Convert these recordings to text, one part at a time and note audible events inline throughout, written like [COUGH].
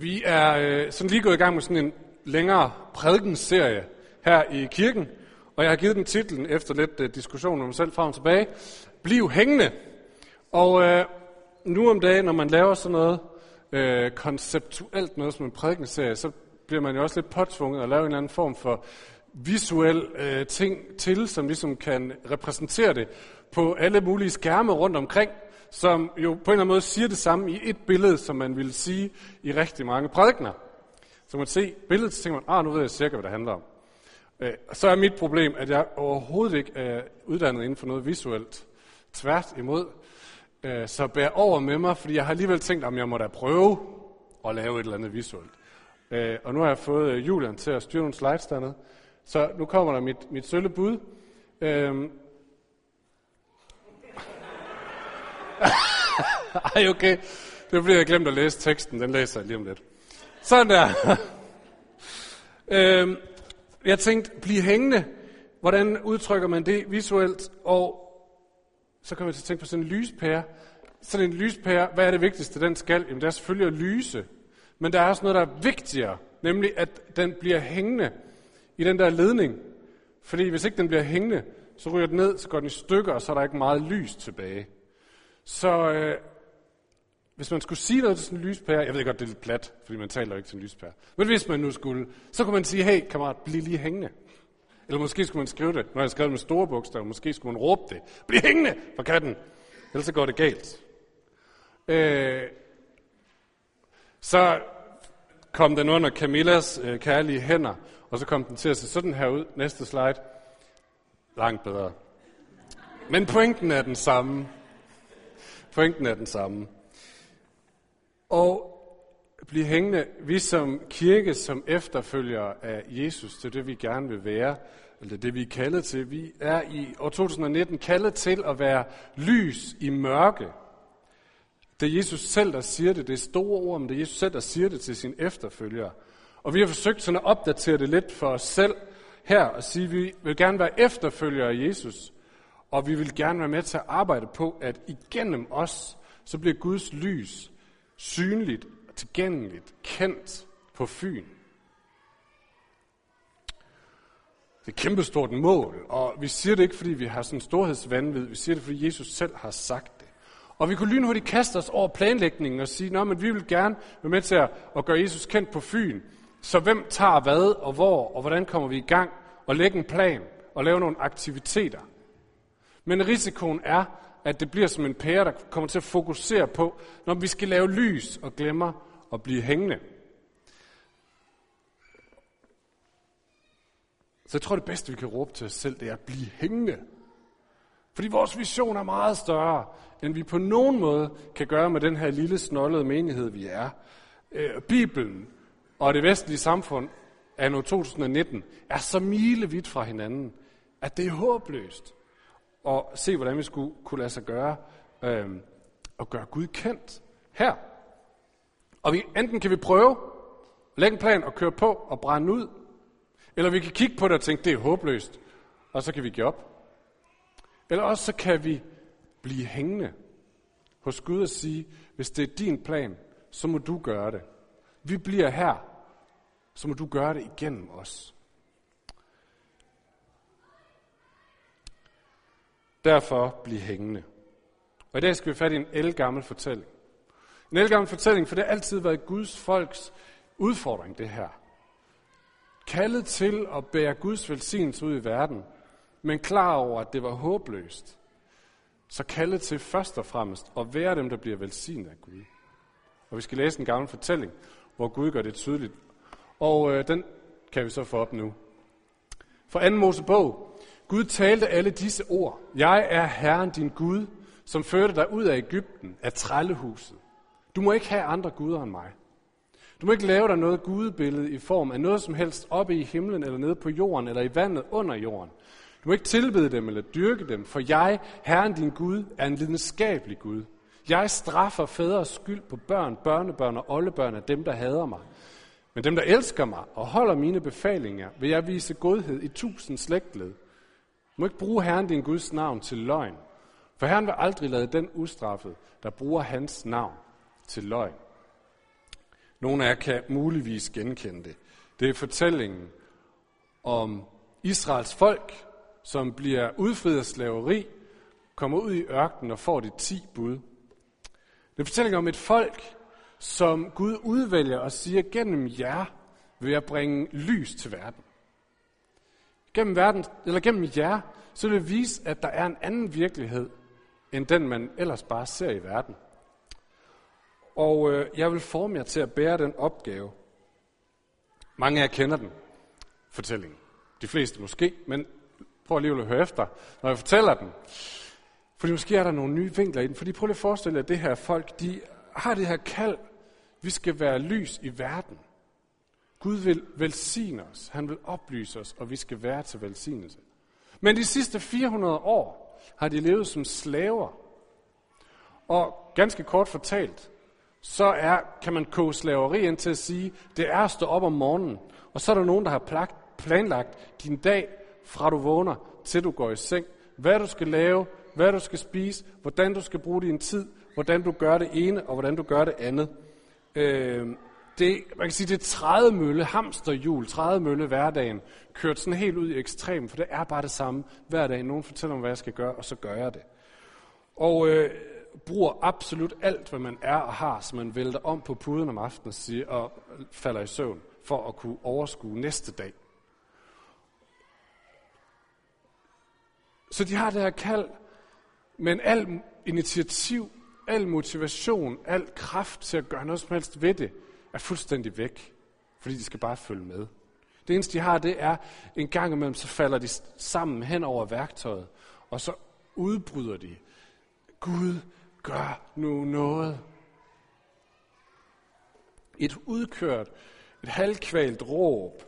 Vi er øh, sådan lige gået i gang med sådan en længere prædikenserie her i kirken, og jeg har givet den titlen efter lidt øh, diskussion om mig selv frem og tilbage. Bliv hængende. Og øh, nu om dagen, når man laver sådan noget øh, konceptuelt noget som en prædikenserie, så bliver man jo også lidt påtvunget at lave en eller anden form for visuel øh, ting til, som ligesom kan repræsentere det på alle mulige skærme rundt omkring som jo på en eller anden måde siger det samme i et billede, som man ville sige i rigtig mange prædikner. Så man se billedet, så tænker man, ah, nu ved jeg cirka, hvad det handler om. Øh, så er mit problem, at jeg overhovedet ikke er uddannet inden for noget visuelt. Tvært imod. Øh, så bær over med mig, fordi jeg har alligevel tænkt, om jeg må da prøve at lave et eller andet visuelt. Øh, og nu har jeg fået øh, Julian til at styre nogle slides dernede. Så nu kommer der mit, mit sølle bud. Øh, [LAUGHS] Ej, okay. Det er fordi, jeg glemt at læse teksten. Den læser jeg lige om lidt. Sådan der. [LAUGHS] øhm, jeg tænkte, bliv hængende. Hvordan udtrykker man det visuelt? Og så kan jeg til at tænke på sådan en lyspære. Sådan en lyspære, hvad er det vigtigste, den skal? Jamen, det er selvfølgelig at lyse. Men der er også noget, der er vigtigere. Nemlig, at den bliver hængende i den der ledning. Fordi hvis ikke den bliver hængende, så ryger den ned, så går den i stykker, og så er der ikke meget lys tilbage. Så øh, hvis man skulle sige noget til sådan en lyspære, jeg ved godt, det er lidt plat, fordi man taler ikke til en lyspære, men hvis man nu skulle, så kunne man sige, hey kammerat, bliv lige hængende. Eller måske skulle man skrive det, når jeg skrev med store bogstaver, måske skulle man råbe det, bliv hængende for katten, ellers så går det galt. Øh, så kom den under Camillas øh, kærlige hænder, og så kom den til at se sådan her ud. Næste slide. Langt bedre. Men pointen er den samme. Pointen er den samme. Og blive hængende, vi som kirke, som efterfølgere af Jesus, det er det, vi gerne vil være, eller det, vi er kaldet til. Vi er i år 2019 kaldet til at være lys i mørke. Det er Jesus selv, der siger det. Det er store ord, men det er Jesus selv, der siger det til sine efterfølgere. Og vi har forsøgt sådan at opdatere det lidt for os selv her og sige, at vi vil gerne være efterfølgere af Jesus. Og vi vil gerne være med til at arbejde på, at igennem os, så bliver Guds lys synligt, tilgængeligt, kendt på Fyn. Det er et kæmpestort mål, og vi siger det ikke, fordi vi har sådan en storhedsvandvid. Vi siger det, fordi Jesus selv har sagt det. Og vi kunne lynhurtigt kaste os over planlægningen og sige, at vi vil gerne være med til at gøre Jesus kendt på Fyn. Så hvem tager hvad og hvor, og hvordan kommer vi i gang, og lægge en plan og lave nogle aktiviteter. Men risikoen er, at det bliver som en pære, der kommer til at fokusere på, når vi skal lave lys og glemmer at blive hængende. Så jeg tror, det bedste, vi kan råbe til os selv, det er at blive hængende. Fordi vores vision er meget større, end vi på nogen måde kan gøre med den her lille snollede menighed, vi er. Øh, Bibelen og det vestlige samfund af 2019 er så milevidt fra hinanden, at det er håbløst og se, hvordan vi skulle kunne lade sig gøre øh, at gøre Gud kendt her. Og vi, enten kan vi prøve, lægge en plan og køre på og brænde ud, eller vi kan kigge på det og tænke, det er håbløst, og så kan vi give op. Eller også så kan vi blive hængende hos Gud og sige, hvis det er din plan, så må du gøre det. Vi bliver her, så må du gøre det igennem os. Derfor bliv hængende. Og i dag skal vi fat i en elgammel fortælling. En elgammel fortælling, for det har altid været Guds folks udfordring, det her. Kaldet til at bære Guds velsignelse ud i verden, men klar over, at det var håbløst. Så kaldet til først og fremmest at være dem, der bliver velsignet af Gud. Og vi skal læse en gammel fortælling, hvor Gud gør det tydeligt. Og øh, den kan vi så få op nu. For anden Mosebog, Gud talte alle disse ord. Jeg er Herren din Gud, som førte dig ud af Ægypten, af trællehuset. Du må ikke have andre guder end mig. Du må ikke lave dig noget gudebillede i form af noget som helst oppe i himlen, eller nede på jorden, eller i vandet under jorden. Du må ikke tilbede dem eller dyrke dem, for jeg, Herren din Gud, er en lidenskabelig Gud. Jeg straffer fædres skyld på børn, børnebørn og oldebørn af dem, der hader mig. Men dem, der elsker mig og holder mine befalinger, vil jeg vise godhed i tusind slægtled. Du må ikke bruge Herren din Guds navn til løgn. For Herren vil aldrig lade den ustraffet, der bruger hans navn til løgn. Nogle af jer kan muligvis genkende det. Det er fortællingen om Israels folk, som bliver udfriet af slaveri, kommer ud i ørkenen og får de ti bud. Det er fortællingen om et folk, som Gud udvælger og siger, gennem jer vil jeg bringe lys til verden. Gennem, verden, eller gennem jer, så vil det vise, at der er en anden virkelighed, end den man ellers bare ser i verden. Og øh, jeg vil forme jer til at bære den opgave. Mange af jer kender den, fortællingen. De fleste måske, men prøv alligevel at høre efter, når jeg fortæller den. Fordi måske er der nogle nye vinkler i den. Fordi prøv lige at forestille jer, at det her folk, de har det her kald. Vi skal være lys i verden. Gud vil velsigne os. Han vil oplyse os, og vi skal være til velsignelse. Men de sidste 400 år har de levet som slaver. Og ganske kort fortalt, så er, kan man koge slaveri ind til at sige, det er at stå op om morgenen, og så er der nogen, der har planlagt din dag, fra du vågner til du går i seng, hvad du skal lave, hvad du skal spise, hvordan du skal bruge din tid, hvordan du gør det ene og hvordan du gør det andet. Øh, det, man kan sige, det er trædemølle, hamsterhjul, trædemølle hverdagen, kørt sådan helt ud i ekstrem, for det er bare det samme hver dag. Nogen fortæller mig, hvad jeg skal gøre, og så gør jeg det. Og øh, bruger absolut alt, hvad man er og har, så man vælter om på puden om aftenen siger, og falder i søvn, for at kunne overskue næste dag. Så de har det her kald, men al initiativ, al motivation, al kraft til at gøre noget som helst ved det, er fuldstændig væk, fordi de skal bare følge med. Det eneste, de har, det er, en gang imellem, så falder de sammen hen over værktøjet, og så udbryder de, Gud, gør nu noget. Et udkørt, et halvkvalt råb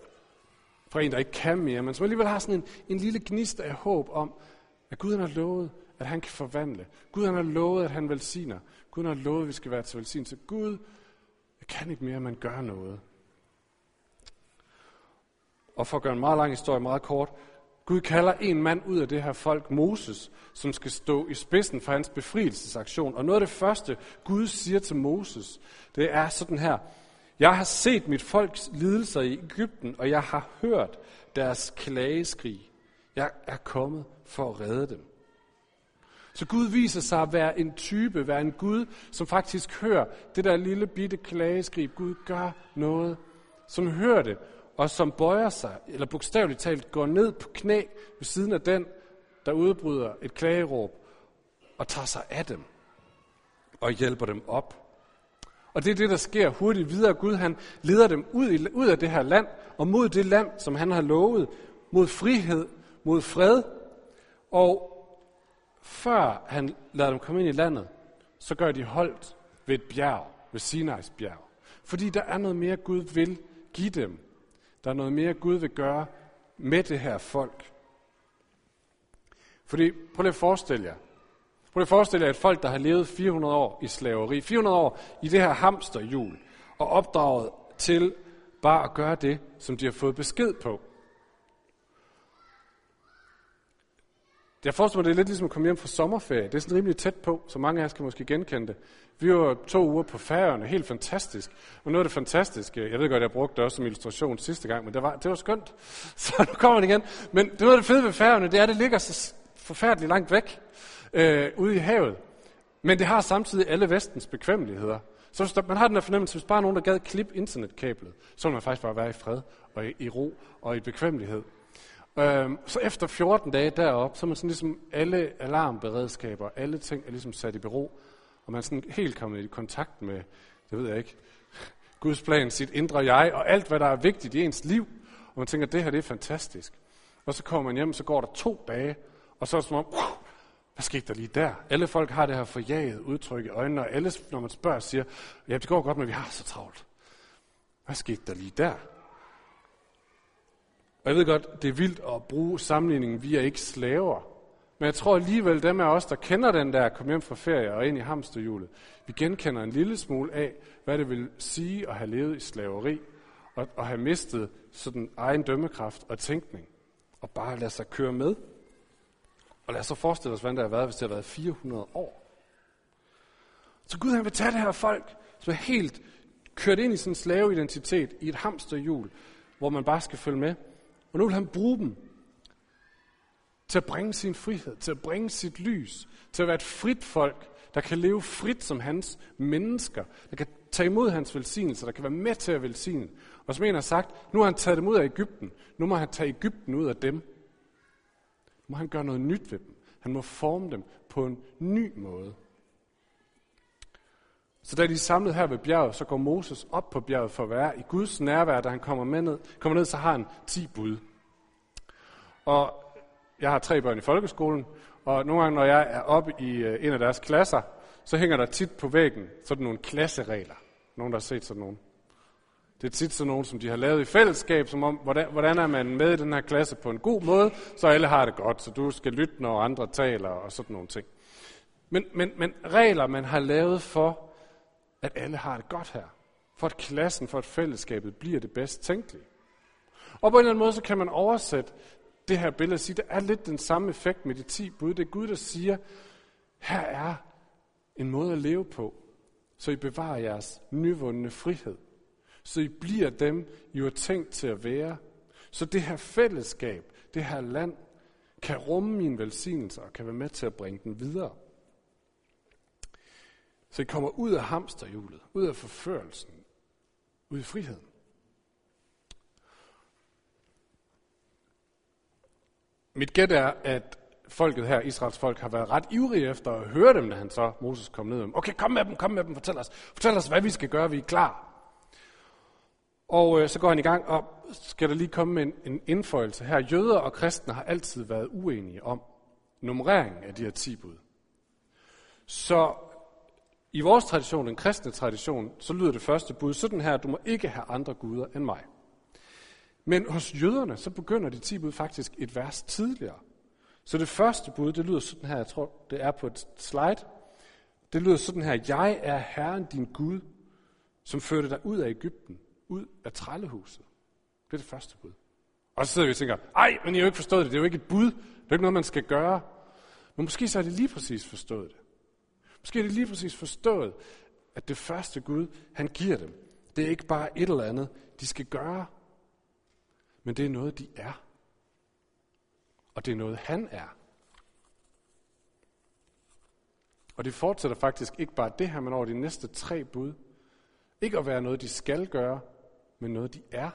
fra en, der ikke kan mere, men som alligevel har sådan en, en lille gnist af håb om, at Gud har lovet, at han kan forvandle. Gud han har lovet, at han velsigner. Gud har lovet, at vi skal være til velsignelse. Gud kan ikke mere, man gør noget. Og for at gøre en meget lang historie meget kort, Gud kalder en mand ud af det her folk, Moses, som skal stå i spidsen for hans befrielsesaktion. Og noget af det første, Gud siger til Moses, det er sådan her. Jeg har set mit folks lidelser i Ægypten, og jeg har hørt deres klageskrig. Jeg er kommet for at redde dem. Så Gud viser sig at være en type, være en Gud, som faktisk hører det der lille bitte klageskrig. Gud gør noget, som hører det, og som bøjer sig, eller bogstaveligt talt går ned på knæ ved siden af den, der udbryder et klageråb, og tager sig af dem, og hjælper dem op. Og det er det, der sker hurtigt videre. Gud han leder dem ud, i, ud af det her land, og mod det land, som han har lovet, mod frihed, mod fred. Og før han lader dem komme ind i landet, så gør de holdt ved et bjerg, ved Sinais bjerg. Fordi der er noget mere, Gud vil give dem. Der er noget mere, Gud vil gøre med det her folk. Fordi, prøv lige at forestille jer. Prøv lige at forestille jer et folk, der har levet 400 år i slaveri. 400 år i det her hamsterhjul. Og opdraget til bare at gøre det, som de har fået besked på. Jeg forestiller mig, det er lidt ligesom at komme hjem fra sommerferie. Det er sådan rimelig tæt på, så mange af jer skal måske genkende det. Vi var to uger på færgerne, helt fantastisk. Og noget af det fantastiske, jeg ved godt, jeg brugte det også som illustration sidste gang, men det var, det var skønt. [LAUGHS] Så nu kommer det igen. Men det noget af det fede ved færgerne, det er, at det ligger så forfærdeligt langt væk øh, ude i havet. Men det har samtidig alle vestens bekvemmeligheder. Så hvis man har den her fornemmelse, hvis bare nogen, der gad klippe internetkablet, så vil man faktisk bare være i fred og i, i ro og i bekvemmelighed. Øhm, så efter 14 dage deroppe, så er man sådan ligesom alle alarmberedskaber, alle ting er ligesom sat i bero, og man er sådan helt kommet i kontakt med, det ved jeg ikke, Guds plan, sit indre jeg, og alt, hvad der er vigtigt i ens liv. Og man tænker, det her det er fantastisk. Og så kommer man hjem, så går der to dage, og så er det som om, hvad skete der lige der? Alle folk har det her forjaget udtryk i øjnene, og alle, når man spørger, siger, ja, det går godt, men vi har så travlt. Hvad skete der lige der? Og jeg ved godt, det er vildt at bruge sammenligningen, vi er ikke slaver. Men jeg tror alligevel, dem af os, der kender den der, kom hjem fra ferie og ind i hamsterhjulet, vi genkender en lille smule af, hvad det vil sige at have levet i slaveri, og, og have mistet sådan egen dømmekraft og tænkning, og bare lade sig køre med. Og lad os så forestille os, hvordan det har været, hvis det har været 400 år. Så Gud han vil tage det her folk, som er helt kørt ind i sin slaveidentitet i et hamsterhjul, hvor man bare skal følge med. Og nu vil han bruge dem til at bringe sin frihed, til at bringe sit lys, til at være et frit folk, der kan leve frit som hans mennesker, der kan tage imod hans velsignelse, der kan være med til at velsigne. Og som en har sagt, nu har han taget dem ud af Ægypten, nu må han tage Ægypten ud af dem. Nu må han gøre noget nyt ved dem. Han må forme dem på en ny måde. Så da de er samlet her ved bjerget, så går Moses op på bjerget for at være i Guds nærvær. Da han kommer, med ned, kommer ned, så har han 10 bud. Og jeg har tre børn i folkeskolen, og nogle gange, når jeg er oppe i øh, en af deres klasser, så hænger der tit på væggen sådan nogle klasseregler. Nogen, der har set sådan nogle. Det er tit sådan nogle, som de har lavet i fællesskab, som om, hvordan, hvordan er man med i den her klasse på en god måde, så alle har det godt, så du skal lytte, når andre taler og sådan nogle ting. Men, men, men regler, man har lavet for, at alle har det godt her. For at klassen, for at fællesskabet bliver det bedst tænkelige. Og på en eller anden måde, så kan man oversætte det her billede og sige, der er lidt den samme effekt med de ti bud. Det er Gud, der siger, her er en måde at leve på, så I bevarer jeres nyvundne frihed. Så I bliver dem, I er tænkt til at være. Så det her fællesskab, det her land, kan rumme min velsignelse og kan være med til at bringe den videre. Så I kommer ud af hamsterhjulet, ud af forførelsen, ud i friheden. Mit gæt er, at folket her, Israels folk, har været ret ivrige efter at høre dem, da han så, Moses, kom ned. Okay, kom med dem, kom med dem, fortæl os. Fortæl os, hvad vi skal gøre, vi er klar. Og øh, så går han i gang, og skal der lige komme med en, en indføjelse her. Jøder og kristne har altid været uenige om nummereringen af de her ti bud. Så i vores tradition, den kristne tradition, så lyder det første bud sådan her, du må ikke have andre guder end mig. Men hos jøderne, så begynder de ti bud faktisk et vers tidligere. Så det første bud, det lyder sådan her, jeg tror, det er på et slide. Det lyder sådan her, jeg er Herren din Gud, som førte dig ud af Ægypten, ud af trællehuset. Det er det første bud. Og så sidder vi og tænker, ej, men I har jo ikke forstået det, det er jo ikke et bud, det er jo ikke noget, man skal gøre. Men måske så er det lige præcis forstået det. Måske er det lige præcis forstået, at det første Gud, han giver dem, det er ikke bare et eller andet, de skal gøre, men det er noget, de er. Og det er noget, han er. Og det fortsætter faktisk ikke bare det her, men over de næste tre bud. Ikke at være noget, de skal gøre, men noget, de er.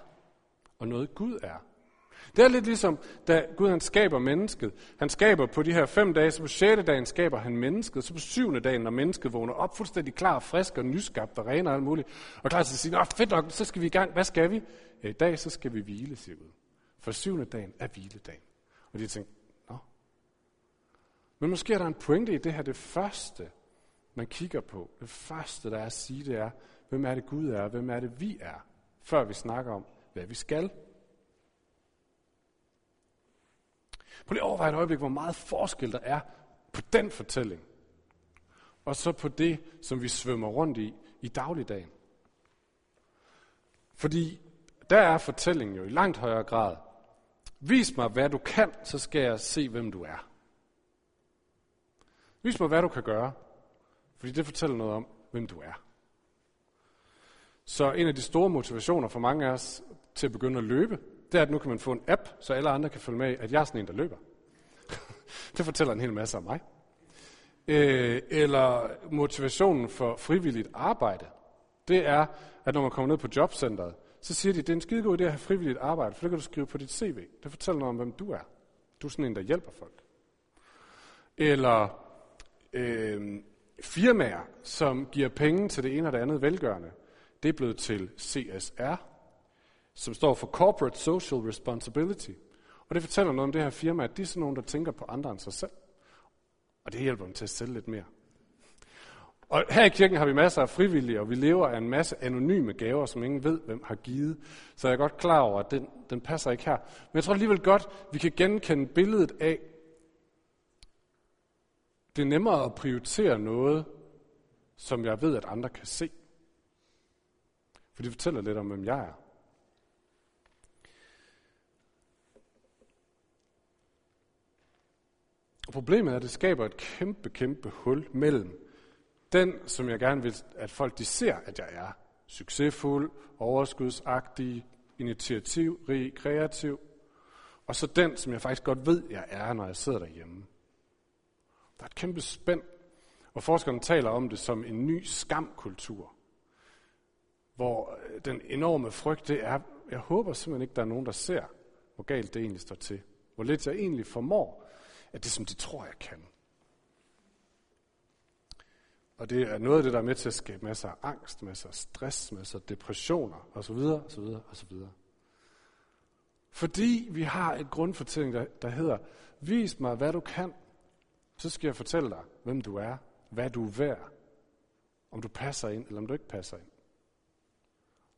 Og noget, Gud er. Det er lidt ligesom, da Gud han skaber mennesket. Han skaber på de her fem dage, så på sjette dagen skaber han mennesket. Så på syvende dagen, når mennesket vågner op, fuldstændig klar, frisk og nyskabt og ren og alt muligt, og klar til at sige, fedt nok, så skal vi i gang. Hvad skal vi? Ja, i dag så skal vi hvile, siger Gud. For syvende dagen er hviledagen. Og de tænker, nå. Men måske er der en pointe i det her, det første, man kigger på. Det første, der er at sige, det er, hvem er det Gud er, hvem er det vi er, før vi snakker om, hvad vi skal. Prøv lige at overveje et øjeblik, hvor meget forskel der er på den fortælling, og så på det, som vi svømmer rundt i i dagligdagen. Fordi der er fortællingen jo i langt højere grad, vis mig, hvad du kan, så skal jeg se, hvem du er. Vis mig, hvad du kan gøre, fordi det fortæller noget om, hvem du er. Så en af de store motivationer for mange af os til at begynde at løbe, det er, at nu kan man få en app, så alle andre kan følge med, at jeg er sådan en, der løber. [LAUGHS] det fortæller en hel masse om mig. Øh, eller motivationen for frivilligt arbejde, det er, at når man kommer ned på jobcentret, så siger de, det er en skide god idé at have frivilligt arbejde, for det kan du skrive på dit CV. Det fortæller noget om, hvem du er. Du er sådan en, der hjælper folk. Eller øh, firmaer, som giver penge til det ene og det andet velgørende. Det er blevet til CSR, som står for Corporate Social Responsibility. Og det fortæller noget om det her firma, at de er sådan nogen, der tænker på andre end sig selv. Og det hjælper dem til at sælge lidt mere. Og her i kirken har vi masser af frivillige, og vi lever af en masse anonyme gaver, som ingen ved, hvem har givet. Så jeg er godt klar over, at den, den passer ikke her. Men jeg tror alligevel godt, vi kan genkende billedet af, det er nemmere at prioritere noget, som jeg ved, at andre kan se. For det fortæller lidt om, hvem jeg er. Og problemet er, at det skaber et kæmpe, kæmpe hul mellem den, som jeg gerne vil, at folk de ser, at jeg er, succesfuld, overskudsagtig, initiativrig, kreativ, og så den, som jeg faktisk godt ved, jeg er, når jeg sidder derhjemme. Der er et kæmpe spænd, og forskerne taler om det som en ny skamkultur, hvor øh, den enorme frygt, det er, jeg håber simpelthen ikke, der er nogen, der ser, hvor galt det egentlig står til. Hvor lidt jeg egentlig formår, at det som de tror, jeg kan. Og det er noget af det, der er med til at skabe masser af angst, masser af stress, masser af depressioner osv. osv. osv. Fordi vi har et grundfortælling, der, der hedder, vis mig, hvad du kan, så skal jeg fortælle dig, hvem du er, hvad du er værd, om du passer ind, eller om du ikke passer ind.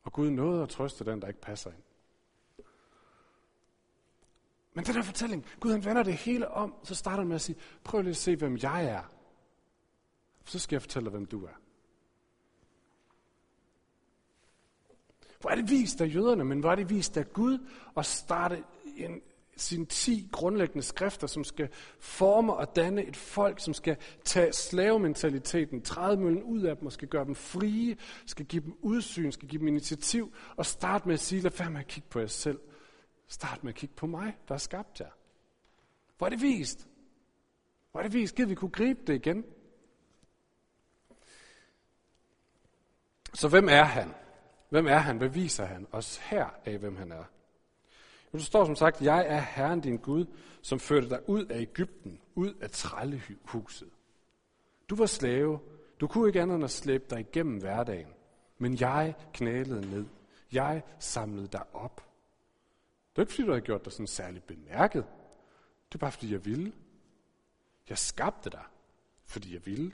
Og Gud nåede at trøste den, der ikke passer ind. Men den her fortælling, Gud han vender det hele om, så starter han med at sige, prøv lige at se, hvem jeg er. Så skal jeg fortælle dig, hvem du er. Hvor er det vist af jøderne, men hvor er det vist af Gud at starte en, sine ti grundlæggende skrifter, som skal forme og danne et folk, som skal tage slavementaliteten, træde møllen ud af dem og skal gøre dem frie, skal give dem udsyn, skal give dem initiativ og starte med at sige, lad være med at kigge på jer selv. Start med at kigge på mig, der har skabt jer. Hvor er det vist? Hvor er det vist? Giv vi kunne gribe det igen? Så hvem er han? Hvem er han? Hvad viser han os her af, hvem han er? Jo, der står som sagt, jeg er Herren din Gud, som førte dig ud af Ægypten, ud af trællehuset. Du var slave. Du kunne ikke andet end at slæbe dig igennem hverdagen. Men jeg knælede ned. Jeg samlede dig op. Det er ikke, fordi du har gjort dig sådan særligt bemærket. Det er bare, fordi jeg ville. Jeg skabte dig, fordi jeg ville.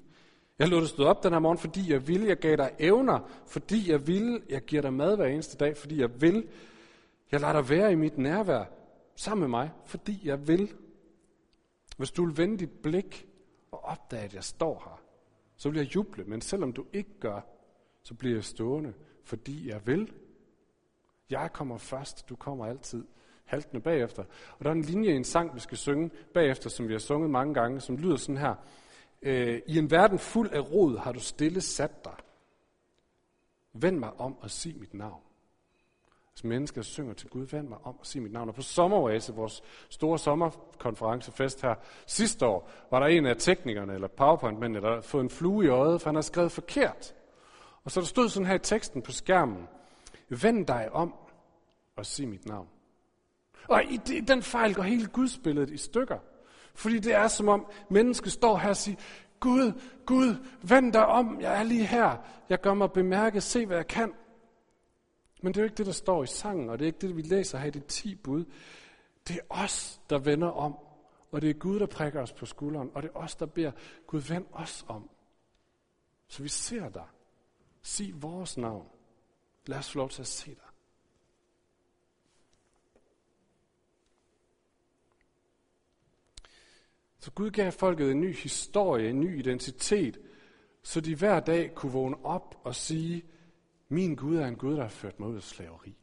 Jeg lod dig stå op den her morgen, fordi jeg ville. Jeg gav dig evner, fordi jeg ville. Jeg giver dig mad hver eneste dag, fordi jeg vil. Jeg lader dig være i mit nærvær sammen med mig, fordi jeg vil. Hvis du vil vende dit blik og opdage, at jeg står her, så vil jeg juble. Men selvom du ikke gør, så bliver jeg stående, fordi jeg vil. Jeg kommer først, du kommer altid haltende bagefter. Og der er en linje i en sang, vi skal synge bagefter, som vi har sunget mange gange, som lyder sådan her. Øh, I en verden fuld af rod har du stille sat dig. Vend mig om og sig mit navn. Som mennesker synger til Gud, vend mig om og sig mit navn. Og på sommeroase, vores store sommerkonferencefest her sidste år, var der en af teknikerne, eller powerpoint-mændene, der havde fået en flue i øjet, for han har skrevet forkert. Og så der stod sådan her i teksten på skærmen, vend dig om og sig mit navn. Og i den fejl går hele Gudsbilledet i stykker. Fordi det er som om mennesket står her og siger, Gud, Gud, vend dig om, jeg er lige her. Jeg gør mig bemærke, se hvad jeg kan. Men det er jo ikke det, der står i sangen, og det er ikke det, vi læser her i det 10 bud. Det er os, der vender om, og det er Gud, der prikker os på skulderen, og det er os, der beder, Gud, vend os om. Så vi ser dig. Sig vores navn. Lad os få lov til at se dig. Så Gud gav folket en ny historie, en ny identitet, så de hver dag kunne vågne op og sige, min Gud er en Gud, der har ført mig ud af slaveri.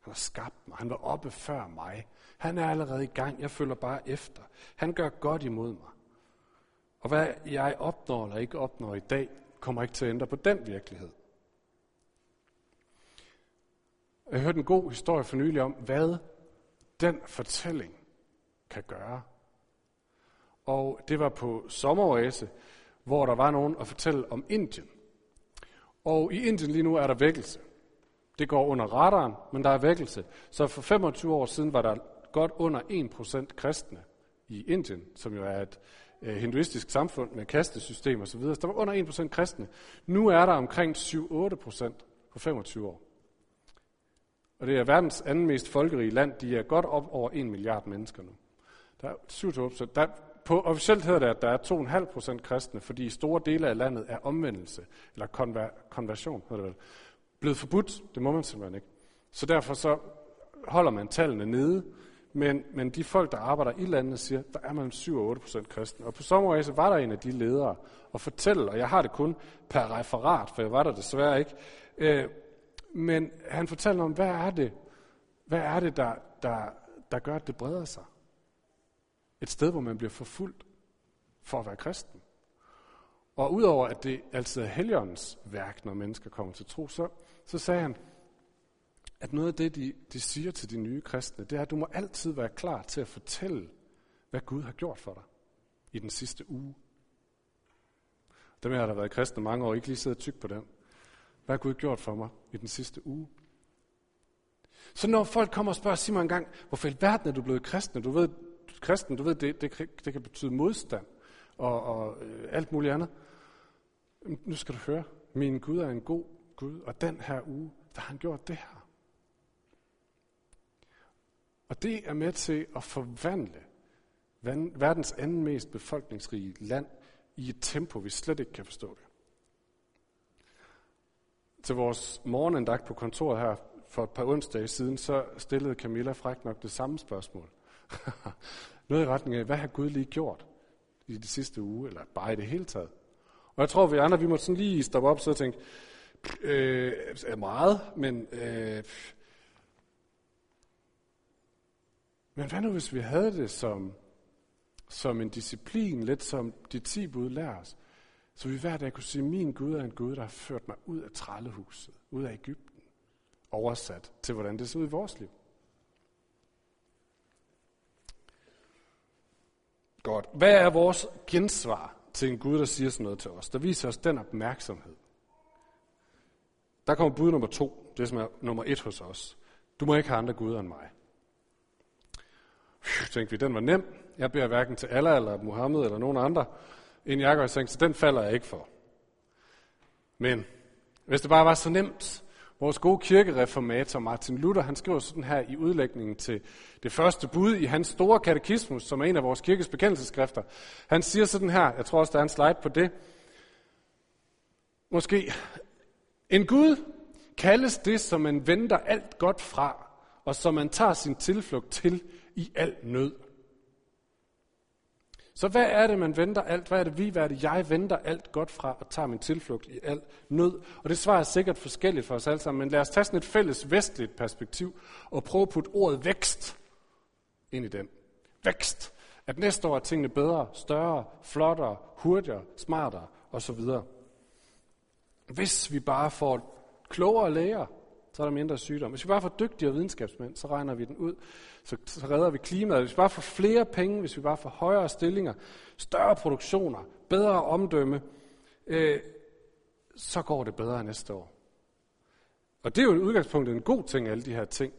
Han har skabt mig. Han var oppe før mig. Han er allerede i gang. Jeg følger bare efter. Han gør godt imod mig. Og hvad jeg opnår eller ikke opnår i dag, kommer ikke til at ændre på den virkelighed. Jeg hørte en god historie for nylig om, hvad den fortælling kan gøre og det var på sommeroase, hvor der var nogen at fortælle om Indien. Og i Indien lige nu er der vækkelse. Det går under radaren, men der er vækkelse. Så for 25 år siden var der godt under 1% kristne i Indien, som jo er et øh, hinduistisk samfund med kastesystem osv. Så der var under 1% kristne. Nu er der omkring 7-8% på 25 år. Og det er verdens anden mest folkerige land. De er godt op over 1 milliard mennesker nu. Der er 7 så Der på officielt hedder det, at der er 2,5 procent kristne, fordi i store dele af landet er omvendelse, eller konver- konversion, hedder det vel, blevet forbudt. Det må man simpelthen ikke. Så derfor så holder man tallene nede, men, men de folk, der arbejder i landet, siger, der er man 7-8 procent kristne. Og på sommerrejse var der en af de ledere og fortælle, og jeg har det kun per referat, for jeg var der desværre ikke, øh, men han fortæller om, hvad er det, hvad er det der, der, der gør, at det breder sig? Et sted, hvor man bliver forfulgt for at være kristen. Og udover at det altid er heligåndens værk, når mennesker kommer til tro, så, så sagde han, at noget af det, de, de siger til de nye kristne, det er, at du må altid være klar til at fortælle, hvad Gud har gjort for dig i den sidste uge. Dem der har været kristne mange år, ikke lige siddet tyk på den. Hvad har Gud gjort for mig i den sidste uge? Så når folk kommer og spørger, sig mig en gang, hvorfor i verden er du blevet kristen? Du ved, kristen, du ved, det, det, det kan betyde modstand og, og øh, alt muligt andet. Nu skal du høre, min Gud er en god Gud, og den her uge, der har han gjort det her. Og det er med til at forvandle verdens anden mest befolkningsrige land i et tempo, vi slet ikke kan forstå det. Til vores morgenandagt på kontoret her for et par onsdage siden, så stillede Camilla frækt nok det samme spørgsmål. [LAUGHS] Noget i retning af, hvad har Gud lige gjort i de sidste uge, eller bare i det hele taget? Og jeg tror, vi andre, vi må sådan lige stoppe op og tænke, øh, er meget, men, øh, men hvad nu, hvis vi havde det som, som en disciplin, lidt som de ti bud lærer os, så vi hver dag kunne sige, min Gud er en Gud, der har ført mig ud af trællehuset, ud af Ægypten, oversat til, hvordan det ser ud i vores liv. Godt. Hvad er vores gensvar til en Gud, der siger sådan noget til os? Der viser os den opmærksomhed. Der kommer bud nummer to, det som er nummer et hos os. Du må ikke have andre guder end mig. Tænkte vi, den var nem. Jeg beder hverken til Allah eller Muhammed eller nogen andre, en jakkeseng, så den falder jeg ikke for. Men hvis det bare var så nemt, Vores gode kirkereformator Martin Luther, han skriver sådan her i udlægningen til det første bud i hans store katekismus, som er en af vores kirkes bekendelseskrifter. Han siger sådan her, jeg tror også, der er en slide på det. Måske, en Gud kaldes det, som man venter alt godt fra, og som man tager sin tilflugt til i al nød. Så hvad er det, man venter alt? Hvad er det vi, hvad er det jeg venter alt godt fra og tager min tilflugt i al nød? Og det svarer sikkert forskelligt for os alle sammen, men lad os tage sådan et fælles vestligt perspektiv og prøve at putte ordet vækst ind i den. Vækst. At næste år er tingene bedre, større, flottere, hurtigere, smartere osv. Hvis vi bare får klogere læger, så er der mindre sygdom. Hvis vi bare får dygtigere videnskabsmænd, så regner vi den ud. Så, så redder vi klimaet. Hvis vi bare får flere penge, hvis vi bare får højere stillinger, større produktioner, bedre omdømme, øh, så går det bedre næste år. Og det er jo et udgangspunkt en god ting, alle de her ting.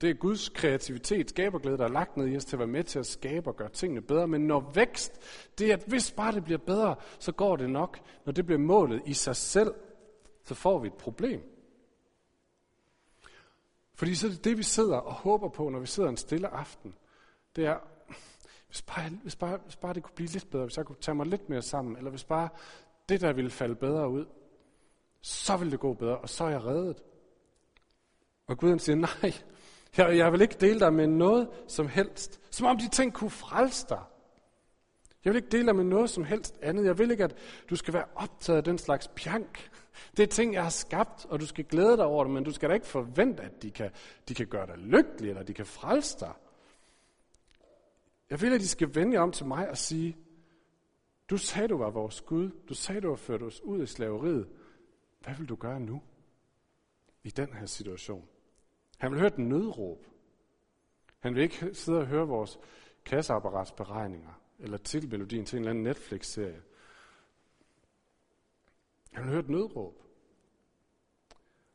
Det er Guds kreativitet, skaberglæde, der er lagt ned i os til at være med til at skabe og gøre tingene bedre. Men når vækst, det er, at hvis bare det bliver bedre, så går det nok. Når det bliver målet i sig selv, så får vi et problem. Fordi så er det det, vi sidder og håber på, når vi sidder en stille aften. Det er, hvis bare, hvis, bare, hvis bare det kunne blive lidt bedre, hvis jeg kunne tage mig lidt mere sammen, eller hvis bare det der ville falde bedre ud, så ville det gå bedre, og så er jeg reddet. Og Gud han siger, nej, jeg, jeg vil ikke dele dig med noget som helst. Som om de ting kunne frelse dig. Jeg vil ikke dele dig med noget som helst andet. Jeg vil ikke, at du skal være optaget af den slags pjank. Det er ting, jeg har skabt, og du skal glæde dig over det, men du skal da ikke forvente, at de kan, de kan gøre dig lykkelig, eller de kan frelse dig. Jeg vil, at de skal vende jer om til mig og sige, du sagde, du var vores Gud. Du sagde, du har ført os ud i slaveriet. Hvad vil du gøre nu? I den her situation. Han vil høre et nødråb. Han vil ikke sidde og høre vores kasseapparatsberegninger, eller titelmelodien til en eller anden Netflix-serie. Han vil et nødråb.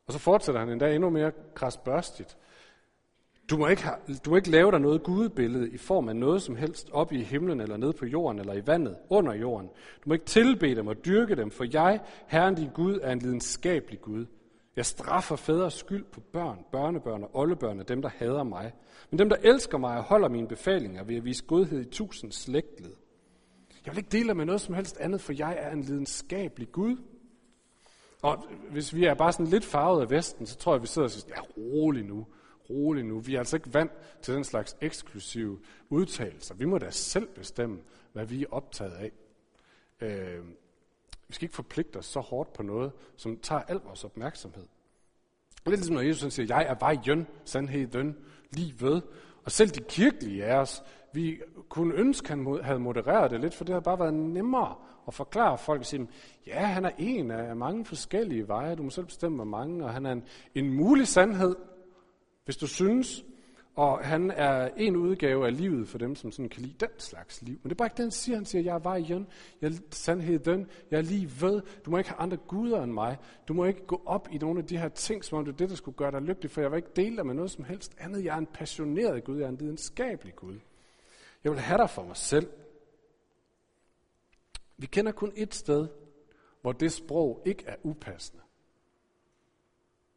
Og så fortsætter han endda endnu mere krasbørstigt. Du må, ikke have, du må ikke lave dig noget gudebillede i form af noget som helst op i himlen, eller ned på jorden, eller i vandet, under jorden. Du må ikke tilbede dem og dyrke dem, for jeg, Herren din Gud, er en lidenskabelig Gud. Jeg straffer fædres skyld på børn, børnebørn og oldebørn af dem, der hader mig. Men dem, der elsker mig og holder mine befalinger, vil jeg vise godhed i tusind slægtled. Jeg vil ikke dele med noget som helst andet, for jeg er en lidenskabelig Gud. Og hvis vi er bare sådan lidt farvet af Vesten, så tror jeg, vi sidder og siger, ja, rolig nu, rolig nu. Vi er altså ikke vant til den slags eksklusive udtalelser. Vi må da selv bestemme, hvad vi er optaget af. Øh, vi skal ikke forpligte os så hårdt på noget, som tager al vores opmærksomhed. Lidt ligesom, når Jesus siger, jeg er vejen, sandheden, livet. Og selv de kirkelige af os, vi kunne ønske, han havde modereret det lidt, for det havde bare været nemmere at forklare folk og sige, ja, han er en af mange forskellige veje, du må selv bestemme, hvor mange, og han er en, en mulig sandhed, hvis du synes, og han er en udgave af livet for dem, som sådan kan lide den slags liv. Men det er bare ikke den, han siger. Han siger, jeg er vejen, jeg er sandheden, jeg er lige ved. Du må ikke have andre guder end mig. Du må ikke gå op i nogle af de her ting, som om det er det, der skulle gøre dig lykkelig, for jeg vil ikke dele dig med noget som helst andet. Jeg er en passioneret Gud, jeg er en videnskabelig Gud. Jeg vil have dig for mig selv. Vi kender kun et sted, hvor det sprog ikke er upassende.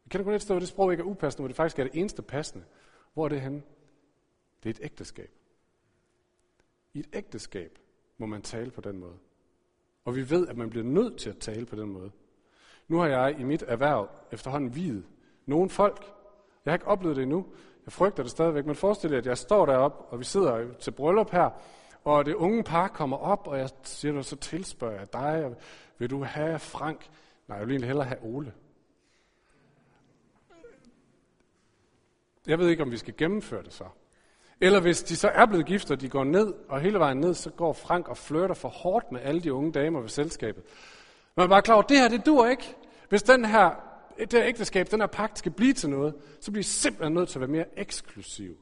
Vi kender kun et sted, hvor det sprog ikke er upassende, hvor det faktisk er det eneste passende. Hvor er det henne? Det er et ægteskab. I et ægteskab må man tale på den måde. Og vi ved, at man bliver nødt til at tale på den måde. Nu har jeg i mit erhverv efterhånden videt nogle folk. Jeg har ikke oplevet det endnu. Jeg frygter det stadigvæk. Men forestil jer, at jeg står deroppe, og vi sidder til bryllup her, og det unge par kommer op, og jeg siger, så tilspørger jeg dig, vil du have Frank? Nej, jeg vil egentlig hellere have Ole. Jeg ved ikke, om vi skal gennemføre det så. Eller hvis de så er blevet gift, og de går ned, og hele vejen ned, så går Frank og flirter for hårdt med alle de unge damer ved selskabet. Man er bare klar over, det her, det dur ikke. Hvis den her, det her ægteskab, den her pagt skal blive til noget, så bliver I simpelthen nødt til at være mere eksklusiv.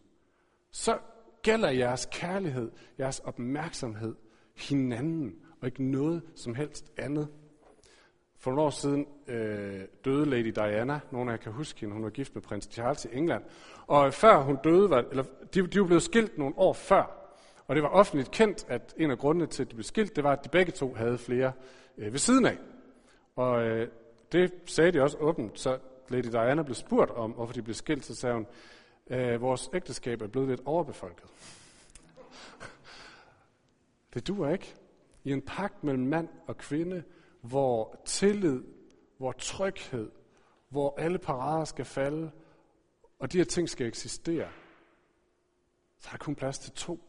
Så gælder jeres kærlighed, jeres opmærksomhed hinanden, og ikke noget som helst andet. For nogle år siden øh, døde Lady Diana. Nogle af jer kan huske hende. Hun var gift med prins Charles i England. Og øh, før hun døde, var, eller de, de var blevet skilt nogle år før. Og det var offentligt kendt, at en af grundene til, at de blev skilt, det var, at de begge to havde flere øh, ved siden af. Og øh, det sagde de også åbent, så Lady Diana blev spurgt om, hvorfor de blev skilt, så sagde hun, øh, vores ægteskab er blevet lidt overbefolket. [LAUGHS] det duer ikke. I en pagt mellem mand og kvinde, hvor tillid, hvor tryghed, hvor alle parader skal falde, og de her ting skal eksistere, så er der kun plads til to.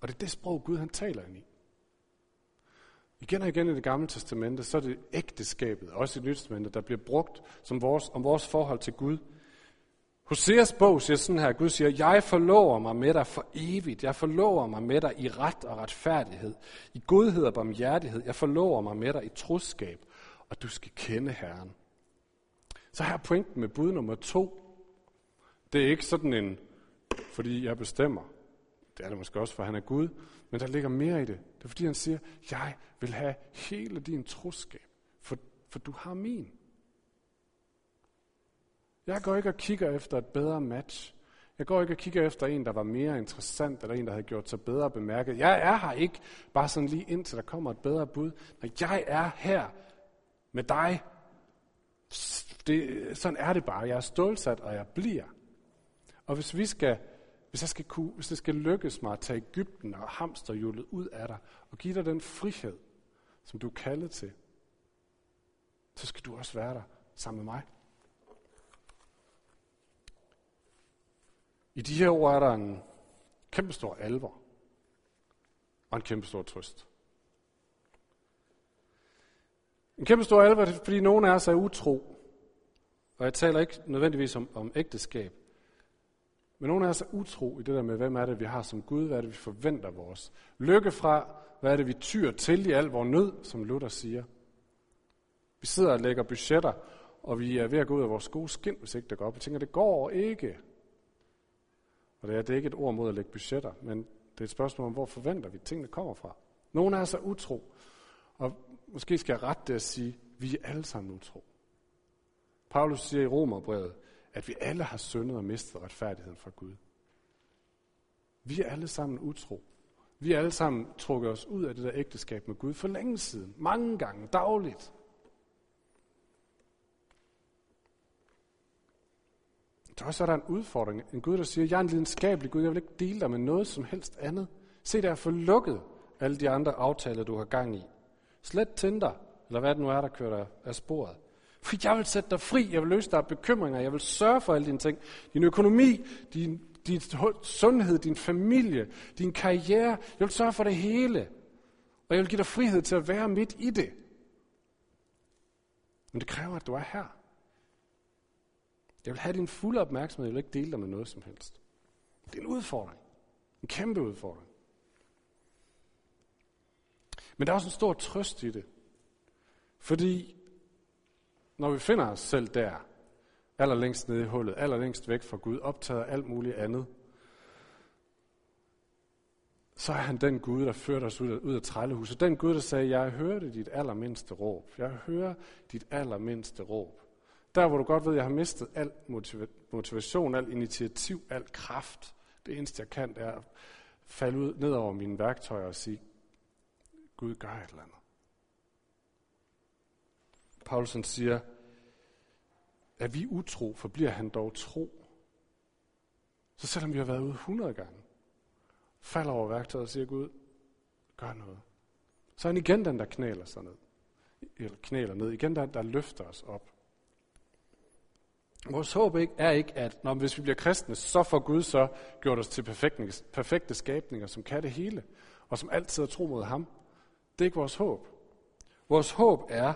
Og det er det sprog, Gud han taler ind i. Igen og igen i det gamle testamente, så er det ægteskabet, også i det nye testamente, der bliver brugt som vores, om vores forhold til Gud. Hoseas bog siger sådan her, Gud siger, jeg forlover mig med dig for evigt. Jeg forlover mig med dig i ret og retfærdighed, i godhed og barmhjertighed. Jeg forlover mig med dig i troskab, og du skal kende Herren. Så her er pointen med bud nummer to. Det er ikke sådan en, fordi jeg bestemmer. Det er det måske også, for han er Gud. Men der ligger mere i det. Det er fordi, han siger, jeg vil have hele din troskab, for, for du har min. Jeg går ikke og kigger efter et bedre match. Jeg går ikke og kigger efter en, der var mere interessant, eller en, der havde gjort sig bedre bemærket. Jeg er her ikke bare sådan lige indtil der kommer et bedre bud. Når jeg er her med dig. Det, sådan er det bare. Jeg er stålsat, og jeg bliver. Og hvis vi skal, hvis, jeg skal kunne, hvis det skal lykkes mig at tage Ægypten og hamsterhjulet ud af dig, og give dig den frihed, som du er kaldet til, så skal du også være der sammen med mig. I de her ord er der en kæmpestor alvor og en kæmpestor trøst. En kæmpestor alvor, fordi nogen af os er utro. Og jeg taler ikke nødvendigvis om, om ægteskab. Men nogen af os er utro i det der med, hvem er det, vi har som Gud, hvad er det, vi forventer vores lykke fra, hvad er det, vi tyr til i al vores nød, som Luther siger. Vi sidder og lægger budgetter, og vi er ved at gå ud af vores gode skin, hvis ikke det går op. Vi tænker, det går ikke. Og det er, det er ikke et ord mod at lægge budgetter, men det er et spørgsmål om, hvor forventer vi, at tingene kommer fra. Nogle af os er utro, og måske skal jeg rette det at sige, vi er alle sammen utro. Paulus siger i Romerbrevet, at vi alle har syndet og mistet retfærdigheden fra Gud. Vi er alle sammen utro. Vi er alle sammen trukket os ud af det der ægteskab med Gud for længe siden. Mange gange, dagligt. Der også er der en udfordring. En Gud, der siger, jeg er en lidenskabelig Gud, jeg vil ikke dele dig med noget som helst andet. Se der få lukket alle de andre aftaler, du har gang i. Slet Tinder, eller hvad det nu er, der kører dig af sporet. For jeg vil sætte dig fri, jeg vil løse dig bekymringer, jeg vil sørge for alle dine ting. Din økonomi, din, din sundhed, din familie, din karriere. Jeg vil sørge for det hele. Og jeg vil give dig frihed til at være midt i det. Men det kræver, at du er her. Jeg vil have din fulde opmærksomhed, jeg vil ikke dele dig med noget som helst. Det er en udfordring. En kæmpe udfordring. Men der er også en stor trøst i det. Fordi når vi finder os selv der, allerlængst nede i hullet, allerlængst væk fra Gud, optaget af alt muligt andet, så er han den Gud, der førte os ud af, ud af trællehuset. Den Gud, der sagde, jeg hørte dit allermindste råb. Jeg hører dit allermindste råb. Der, hvor du godt ved, at jeg har mistet al motivation, al initiativ, al kraft. Det eneste, jeg kan, er at falde ud ned over mine værktøjer og sige, Gud gør et eller andet. Paulsen siger, at vi utro, forbliver han dog tro. Så selvom vi har været ude 100 gange, falder over værktøjet og siger, Gud, gør noget. Så er han igen den, der knæler sig ned. Eller knæler ned. Igen der, der løfter os op. Vores håb ikke, er ikke, at når, hvis vi bliver kristne, så får Gud så gjort os til perfekte, perfekte skabninger, som kan det hele, og som altid er tro mod ham. Det er ikke vores håb. Vores håb er,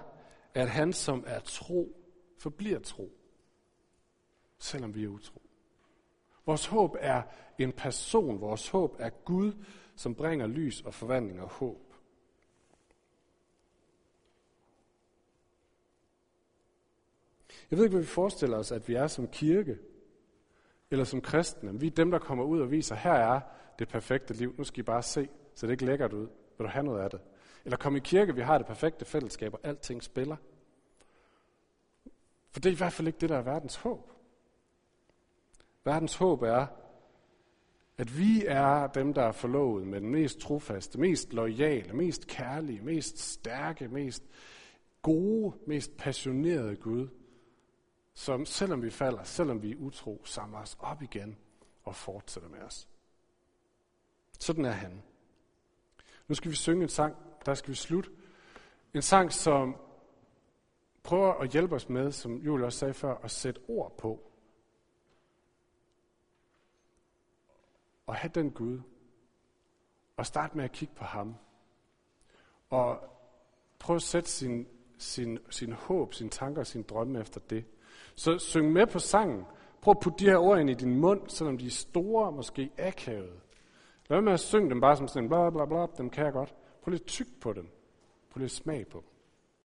at han, som er tro, forbliver tro, selvom vi er utro. Vores håb er en person. Vores håb er Gud, som bringer lys og forvandling og håb. Jeg ved ikke, hvad vi forestiller os, at vi er som kirke, eller som kristne. Vi er dem, der kommer ud og viser, her er det perfekte liv. Nu skal I bare se, så det ikke lækkert ud. Vil du have noget af det? Eller kom i kirke, vi har det perfekte fællesskab, og alting spiller. For det er i hvert fald ikke det, der er verdens håb. Verdens håb er, at vi er dem, der er forlovet med den mest trofaste, mest lojale, mest kærlige, mest stærke, mest gode, mest passionerede Gud, som selvom vi falder, selvom vi er utro, samler os op igen og fortsætter med os. Sådan er han. Nu skal vi synge en sang, der skal vi slutte. En sang, som prøver at hjælpe os med, som Julie også sagde før, at sætte ord på, og have den Gud, og starte med at kigge på ham, og prøve at sætte sin, sin, sin håb, sine tanker og sine drømme efter det. Så syng med på sangen. Prøv at putte de her ord ind i din mund, selvom de er store, måske akavede. Lad med at synge dem bare som sådan bla bla bla, dem kan jeg godt. Prøv lidt tyk på dem. Prøv lidt smag på dem.